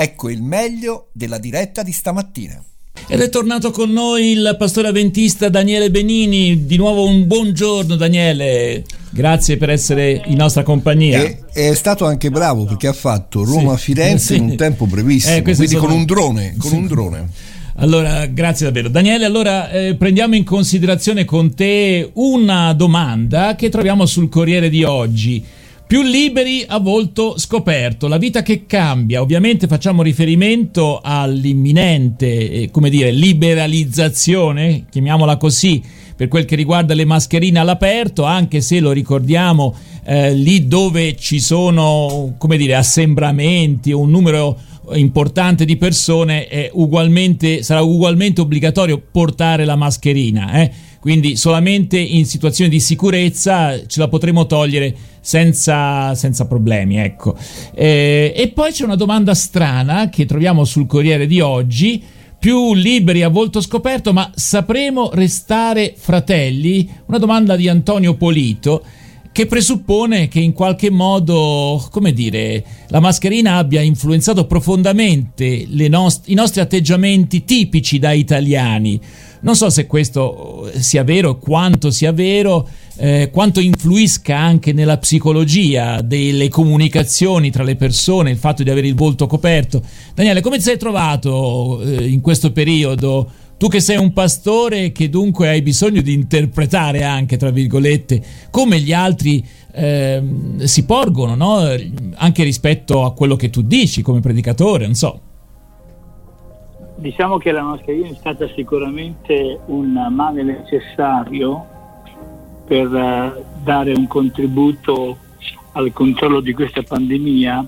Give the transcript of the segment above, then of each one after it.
Ecco il meglio della diretta di stamattina. Ed è tornato con noi il pastore avventista Daniele Benini. Di nuovo un buongiorno Daniele, grazie per essere in nostra compagnia. E, è stato anche bravo perché ha fatto Roma-Firenze sì. in un tempo brevissimo, eh, quindi sono... con un drone. Con un drone. Allora, grazie davvero. Daniele, allora eh, prendiamo in considerazione con te una domanda che troviamo sul Corriere di oggi. Più liberi a volto scoperto, la vita che cambia. Ovviamente facciamo riferimento all'imminente, eh, come dire, liberalizzazione, chiamiamola così, per quel che riguarda le mascherine all'aperto, anche se lo ricordiamo eh, lì dove ci sono, come dire, assembramenti o un numero importante di persone ugualmente, sarà ugualmente obbligatorio portare la mascherina. Eh? Quindi solamente in situazioni di sicurezza ce la potremo togliere senza, senza problemi. Ecco. Eh, e poi c'è una domanda strana che troviamo sul Corriere di oggi più liberi a volto scoperto, ma sapremo restare fratelli? Una domanda di Antonio Polito che presuppone che in qualche modo, come dire, la mascherina abbia influenzato profondamente nost- i nostri atteggiamenti tipici da italiani. Non so se questo sia vero, quanto sia vero, eh, quanto influisca anche nella psicologia delle comunicazioni tra le persone il fatto di avere il volto coperto. Daniele, come ti sei trovato eh, in questo periodo? Tu che sei un pastore che dunque hai bisogno di interpretare anche, tra virgolette, come gli altri eh, si porgono, no? anche rispetto a quello che tu dici come predicatore, non so. Diciamo che la mascherina è stata sicuramente un male necessario per uh, dare un contributo al controllo di questa pandemia,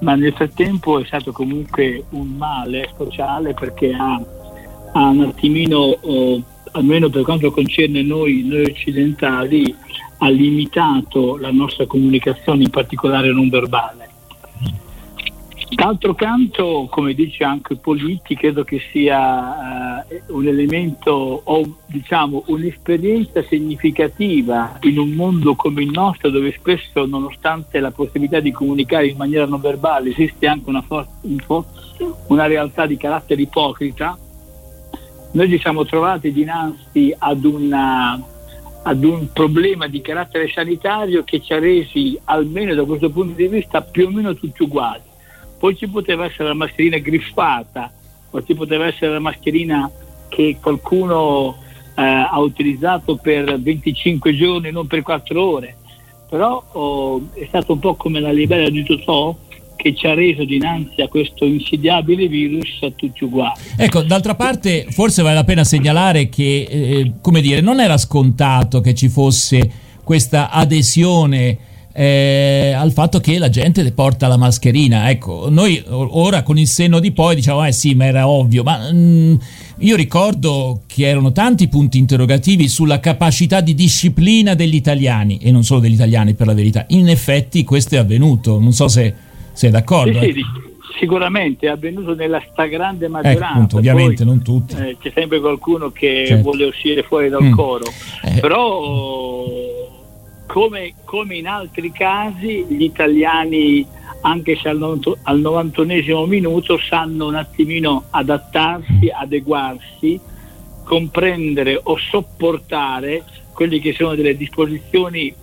ma nel frattempo è stato comunque un male sociale perché ha ha un attimino, eh, almeno per quanto concerne noi, noi occidentali, ha limitato la nostra comunicazione, in particolare non verbale. D'altro canto, come dice anche Politi, credo che sia eh, un elemento o diciamo un'esperienza significativa in un mondo come il nostro, dove spesso, nonostante la possibilità di comunicare in maniera non verbale, esiste anche una, for- una realtà di carattere ipocrita noi ci siamo trovati dinanzi ad, una, ad un problema di carattere sanitario che ci ha resi, almeno da questo punto di vista, più o meno tutti uguali. Poi ci poteva essere la mascherina griffata, o ci poteva essere la mascherina che qualcuno eh, ha utilizzato per 25 giorni, non per 4 ore. Però oh, è stato un po' come la libera di Totò, che ci ha reso dinanzi a questo insidiabile virus a tutti uguali. Ecco, d'altra parte forse vale la pena segnalare che, eh, come dire, non era scontato che ci fosse questa adesione eh, al fatto che la gente porta la mascherina. Ecco, noi ora con il senno di poi diciamo, eh sì, ma era ovvio, ma mh, mm, io ricordo che erano tanti punti interrogativi sulla capacità di disciplina degli italiani, e non solo degli italiani per la verità. In effetti questo è avvenuto, non so se sei d'accordo? Sì, sì, sicuramente è avvenuto nella stragrande ecco, maggioranza. Eh, appunto, ovviamente Poi, non tutti. Eh, c'è sempre qualcuno che certo. vuole uscire fuori dal mm. coro, eh. però come, come, in altri casi gli italiani, anche se al, al 91 minuto, sanno un attimino adattarsi, adeguarsi, comprendere o sopportare quelle che sono delle disposizioni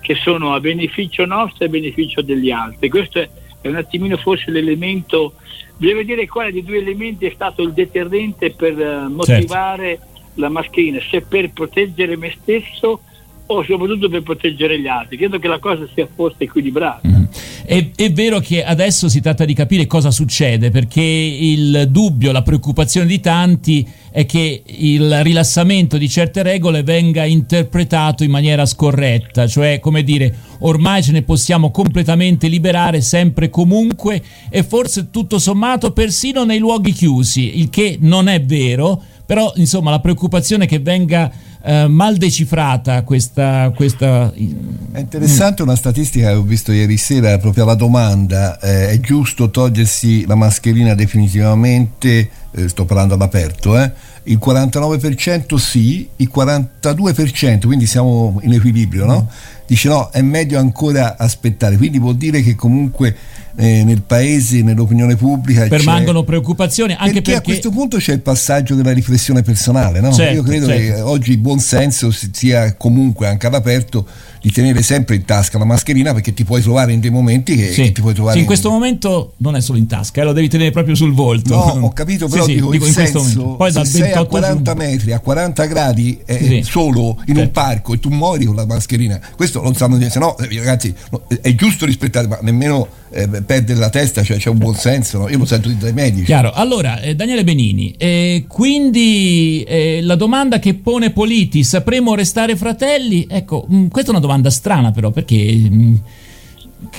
che sono a beneficio nostro e a beneficio degli altri. Questo è un attimino forse l'elemento, bisogna vedere quale dei due elementi è stato il deterrente per uh, motivare certo. la mascherina, se per proteggere me stesso o soprattutto per proteggere gli altri. Credo che la cosa sia forse equilibrata. Mm. È, è, vero che adesso si tratta di capire cosa succede, perché il dubbio, la preoccupazione di tanti è che il rilassamento di certe regole venga interpretato in maniera scorretta, cioè come dire ormai ce ne possiamo completamente liberare sempre e comunque e forse tutto sommato persino nei luoghi chiusi, il che non è vero, però insomma la preoccupazione che venga eh, mal decifrata questa, questa... È interessante una statistica che ho visto ieri sera, proprio alla domanda, eh, è giusto togliersi la mascherina definitivamente, eh, sto parlando all'aperto, eh? Il 49% sì, il 42%, quindi siamo in equilibrio, no? dice no, è meglio ancora aspettare. Quindi vuol dire che comunque eh, nel paese, nell'opinione pubblica. Permangono preoccupazioni anche perché, perché, a questo punto c'è il passaggio della riflessione personale. No? Certo, Io credo certo. che oggi il buon senso sia comunque anche all'aperto di tenere sempre in tasca la mascherina perché ti puoi trovare in dei momenti che, sì. che ti puoi trovare sì, in questo momento non è solo in tasca eh, lo devi tenere proprio sul volto no ho capito però sì, dico, dico in senso Poi se sei a 40 giugno. metri a 40 gradi eh, solo in certo. un parco e tu muori con la mascherina questo non sanno dire se no eh, ragazzi è giusto rispettare ma nemmeno eh, perdere la testa cioè c'è un buon senso no? io lo sento dai medici chiaro allora eh, Daniele Benini eh, quindi la domanda che pone Politi sapremo restare fratelli ecco mh, questa è una domanda strana però perché mh,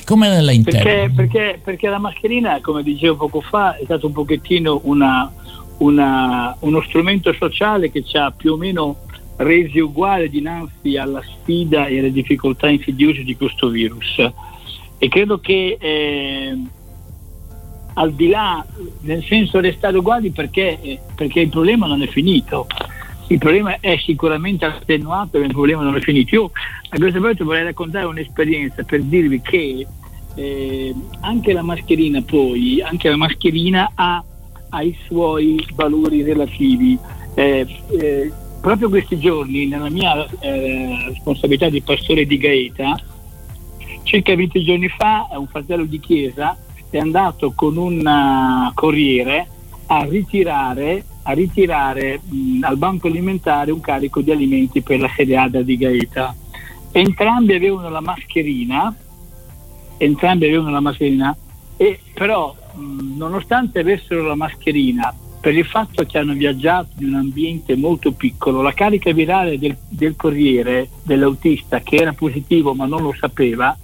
come la interpreti? Perché, perché, perché, la mascherina, come dicevo poco fa, è stato un pochettino una, una, uno strumento sociale che ci ha più o meno resi uguali dinanzi alla sfida e alle difficoltà insidiose di questo virus. E credo che eh, al di là, nel senso restare uguali perché, perché il problema non è finito il problema è sicuramente attenuato ma il problema non è finito. Io a questo punto vorrei raccontare un'esperienza per dirvi che eh, anche la mascherina poi, anche la mascherina ha, ha i suoi valori relativi. Eh, eh, proprio questi giorni, nella mia eh, responsabilità di pastore di Gaeta, circa 20 giorni fa un fratello di chiesa è andato con un uh, corriere a ritirare a ritirare mh, al banco alimentare un carico di alimenti per la sediada di Gaeta. Entrambi avevano la mascherina, entrambi avevano la mascherina, e però nonostante avessero la mascherina, per il fatto che hanno viaggiato in un ambiente molto piccolo, la carica virale del, del corriere, dell'autista, che era positivo ma non lo sapeva,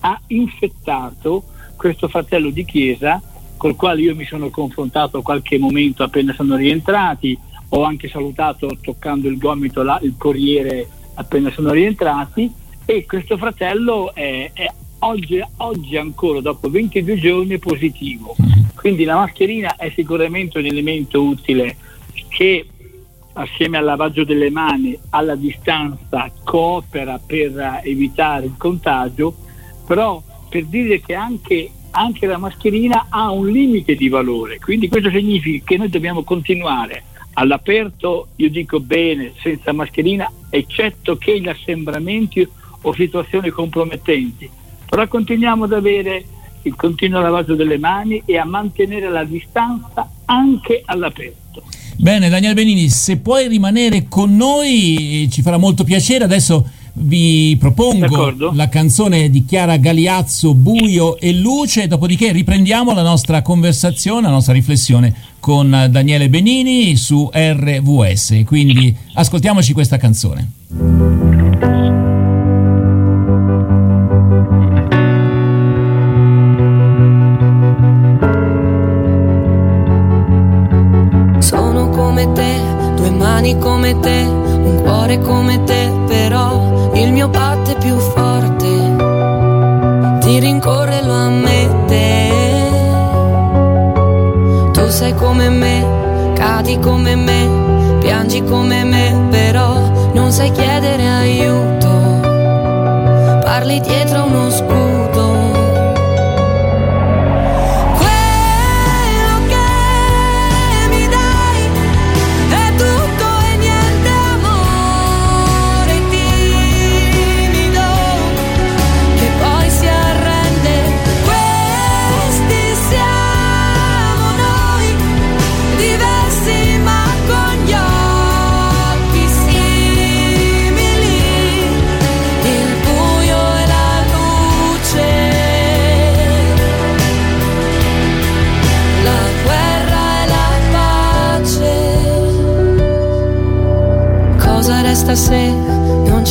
ha infettato questo fratello di chiesa col quale io mi sono confrontato qualche momento appena sono rientrati, ho anche salutato toccando il gomito là, il corriere appena sono rientrati. E questo fratello è, è oggi, oggi, ancora dopo 22 giorni è positivo. Quindi la mascherina è sicuramente un elemento utile che assieme al lavaggio delle mani alla distanza coopera per evitare il contagio, però per dire che anche anche la mascherina ha un limite di valore, quindi questo significa che noi dobbiamo continuare all'aperto, io dico bene, senza mascherina, eccetto che gli assembramenti o situazioni compromettenti, però continuiamo ad avere il continuo lavaggio delle mani e a mantenere la distanza anche all'aperto. Bene, Daniele Benini, se puoi rimanere con noi ci farà molto piacere. Adesso vi propongo D'accordo. la canzone di Chiara Galiazzo Buio e Luce, dopodiché riprendiamo la nostra conversazione, la nostra riflessione con Daniele Benini su RVS. Quindi ascoltiamoci questa canzone. Come te, però il mio batte più forte, ti rincorre lo ammette. Tu sei come me, cadi come me, piangi come me, però non sai chiedere aiuto, parli dietro uno scudo.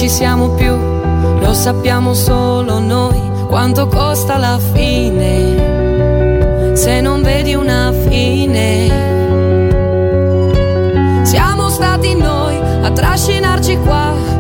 Ci siamo più? Lo sappiamo solo noi. Quanto costa la fine? Se non vedi una fine. Siamo stati noi a trascinarci qua.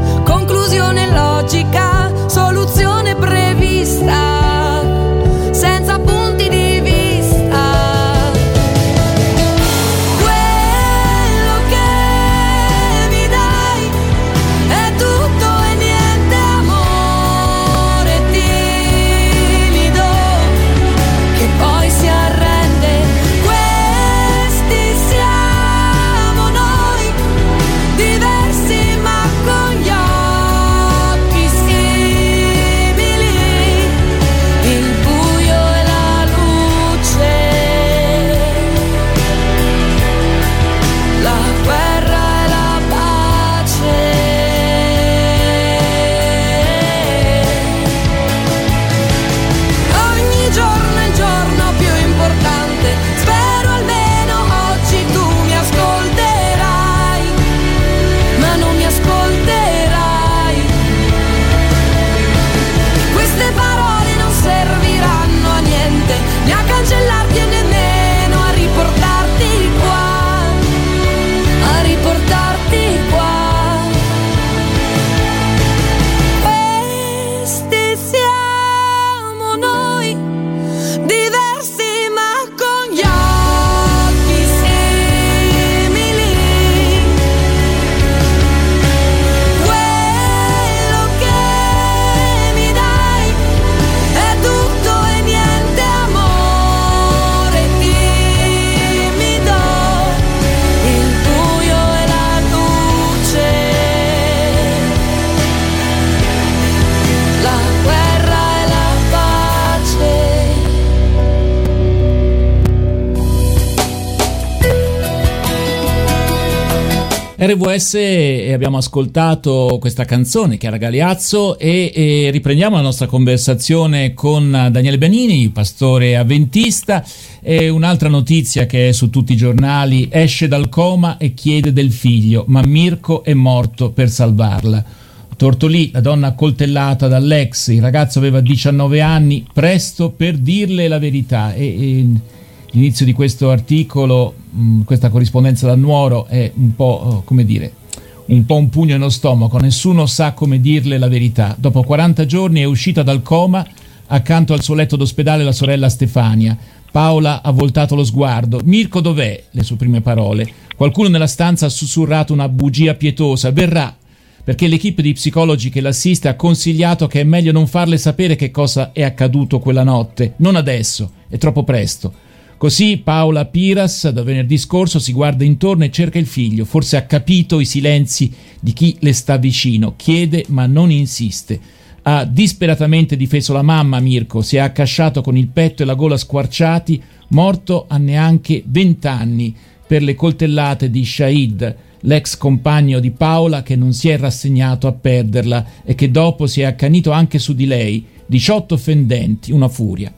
RWS e abbiamo ascoltato questa canzone che era Galeazzo e, e, riprendiamo la nostra conversazione con Daniele Benini, pastore avventista e un'altra notizia che è su tutti i giornali, esce dal coma e chiede del figlio, ma Mirko è morto per salvarla. Tortolì, la donna coltellata dall'ex, il ragazzo aveva 19 anni, presto per dirle la verità e, e L'inizio di questo articolo, mh, questa corrispondenza da Nuoro è un po', oh, come dire, un po' un pugno nello stomaco, nessuno sa come dirle la verità. Dopo 40 giorni è uscita dal coma, accanto al suo letto d'ospedale la sorella Stefania. Paola ha voltato lo sguardo. Mirko dov'è? Le sue prime parole. Qualcuno nella stanza ha sussurrato una bugia pietosa. Verrà. Perché l'equipe di psicologi che l'assiste ha consigliato che è meglio non farle sapere che cosa è accaduto quella notte. Non adesso, è troppo presto. Così Paola Piras da venerdì scorso si guarda intorno e cerca il figlio, forse ha capito i silenzi di chi le sta vicino, chiede ma non insiste. Ha disperatamente difeso la mamma Mirko, si è accasciato con il petto e la gola squarciati, morto a neanche vent'anni per le coltellate di Shahid, l'ex compagno di Paola che non si è rassegnato a perderla e che dopo si è accanito anche su di lei, 18 fendenti, una furia.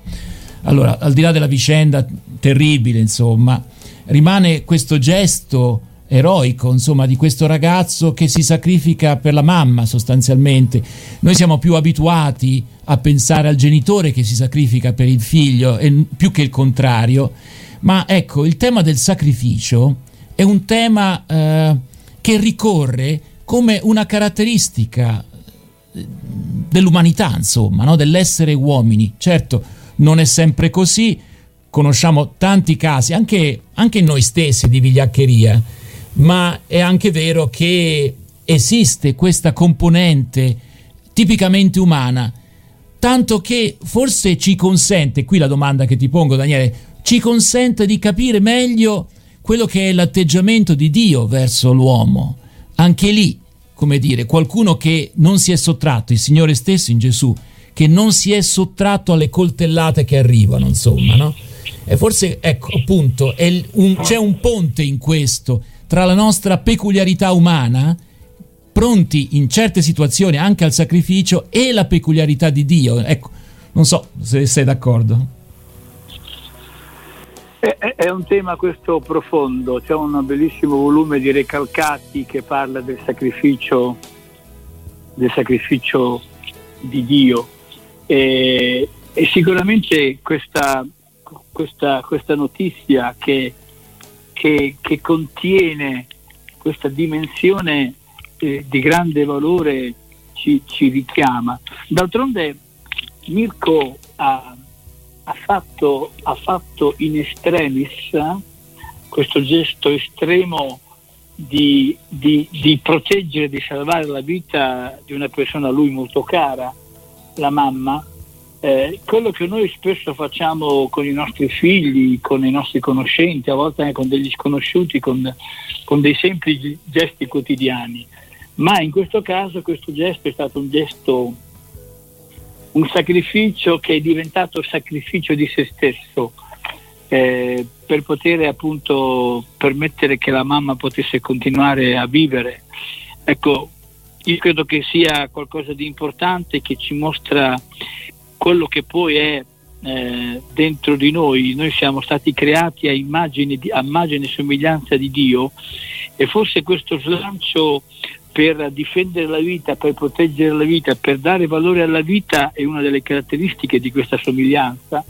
Allora, al di là della vicenda terribile, insomma, rimane questo gesto eroico, insomma, di questo ragazzo che si sacrifica per la mamma sostanzialmente. Noi siamo più abituati a pensare al genitore che si sacrifica per il figlio, e più che il contrario. Ma ecco, il tema del sacrificio è un tema eh, che ricorre come una caratteristica eh, dell'umanità, insomma, no? dell'essere uomini. Certo, non è sempre così, conosciamo tanti casi, anche, anche noi stessi di vigliaccheria, ma è anche vero che esiste questa componente tipicamente umana, tanto che forse ci consente, qui la domanda che ti pongo Daniele, ci consente di capire meglio quello che è l'atteggiamento di Dio verso l'uomo. Anche lì, come dire, qualcuno che non si è sottratto, il Signore stesso in Gesù, che non si è sottratto alle coltellate che arrivano, insomma, no? E forse, ecco, appunto, un, c'è un ponte in questo tra la nostra peculiarità umana, pronti in certe situazioni anche al sacrificio, e la peculiarità di Dio. Ecco, non so se sei d'accordo. È un tema questo profondo, c'è un bellissimo volume di Recalcati che parla del sacrificio, del sacrificio di Dio e, e sicuramente questa, questa, questa notizia che, che, che, contiene questa dimensione eh, di grande valore ci, ci, richiama. D'altronde Mirko ha, ha, fatto, ha fatto in estremis questo gesto estremo di, di, di, proteggere, di salvare la vita di una persona a lui molto cara la mamma, eh, quello che noi spesso facciamo con i nostri figli, con i nostri conoscenti, a volte anche con degli sconosciuti, con, con dei semplici gesti quotidiani. Ma in questo caso questo gesto è stato un gesto, un sacrificio che è diventato sacrificio di se stesso. Eh, per poter appunto permettere che la mamma potesse continuare a vivere. Ecco, io credo che sia qualcosa di importante che ci mostra quello che poi è eh, dentro di noi. Noi siamo stati creati a immagine, a immagine e somiglianza di Dio e forse questo slancio per difendere la vita, per proteggere la vita, per dare valore alla vita è una delle caratteristiche di questa somiglianza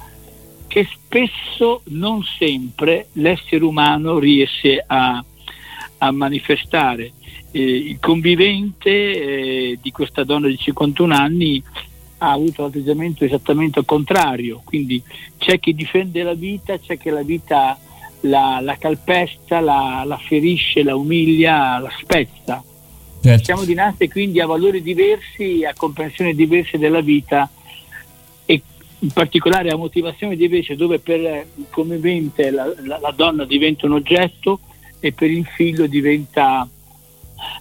che spesso, non sempre, l'essere umano riesce a, a manifestare il convivente eh, di questa donna di 51 anni ha avuto un atteggiamento esattamente contrario, quindi c'è chi difende la vita, c'è chi la vita la, la calpesta, la, la, ferisce, la umilia, la spezza. Certo. Siamo dinanzi quindi a valori diversi, a comprensioni diverse della vita e in particolare a motivazioni diverse dove per il convivente la, la donna diventa un oggetto e per il figlio diventa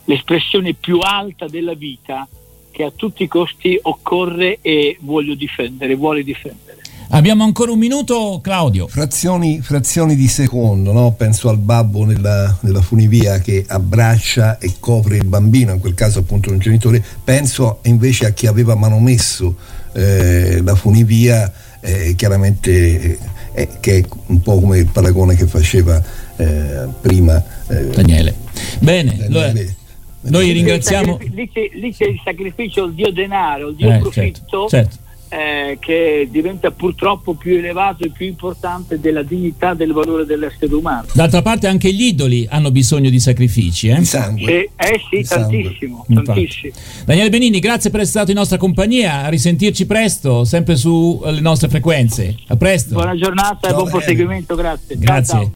l'espressione più alta della vita che a tutti i costi occorre e voglio difendere, vuole difendere. Abbiamo ancora un minuto, Claudio. Frazioni, frazioni di secondo, no? penso al babbo nella, nella, funivia che abbraccia e copre il bambino, in quel caso appunto un genitore, penso invece a chi aveva manomesso eh, la funivia, eh, chiaramente eh, che è un po' come il paragone che faceva eh, prima eh, Daniele. Bene, Daniele. Noi ringraziamo. Lì c'è, lì c'è, il sacrificio, il dio denaro, il dio eh, profitto. Certo, certo eh, che diventa purtroppo più elevato e più importante della dignità del valore dell'essere umano. D'altra parte anche gli idoli hanno bisogno di sacrifici, eh? Di sangue. Eh, eh sì, di tantissimo, tantissimo. Daniele Benini, grazie per essere stato in nostra compagnia, a risentirci presto, sempre sulle nostre frequenze. A presto. Buona giornata e buon proseguimento, grazie. Grazie. Ciao, ciao.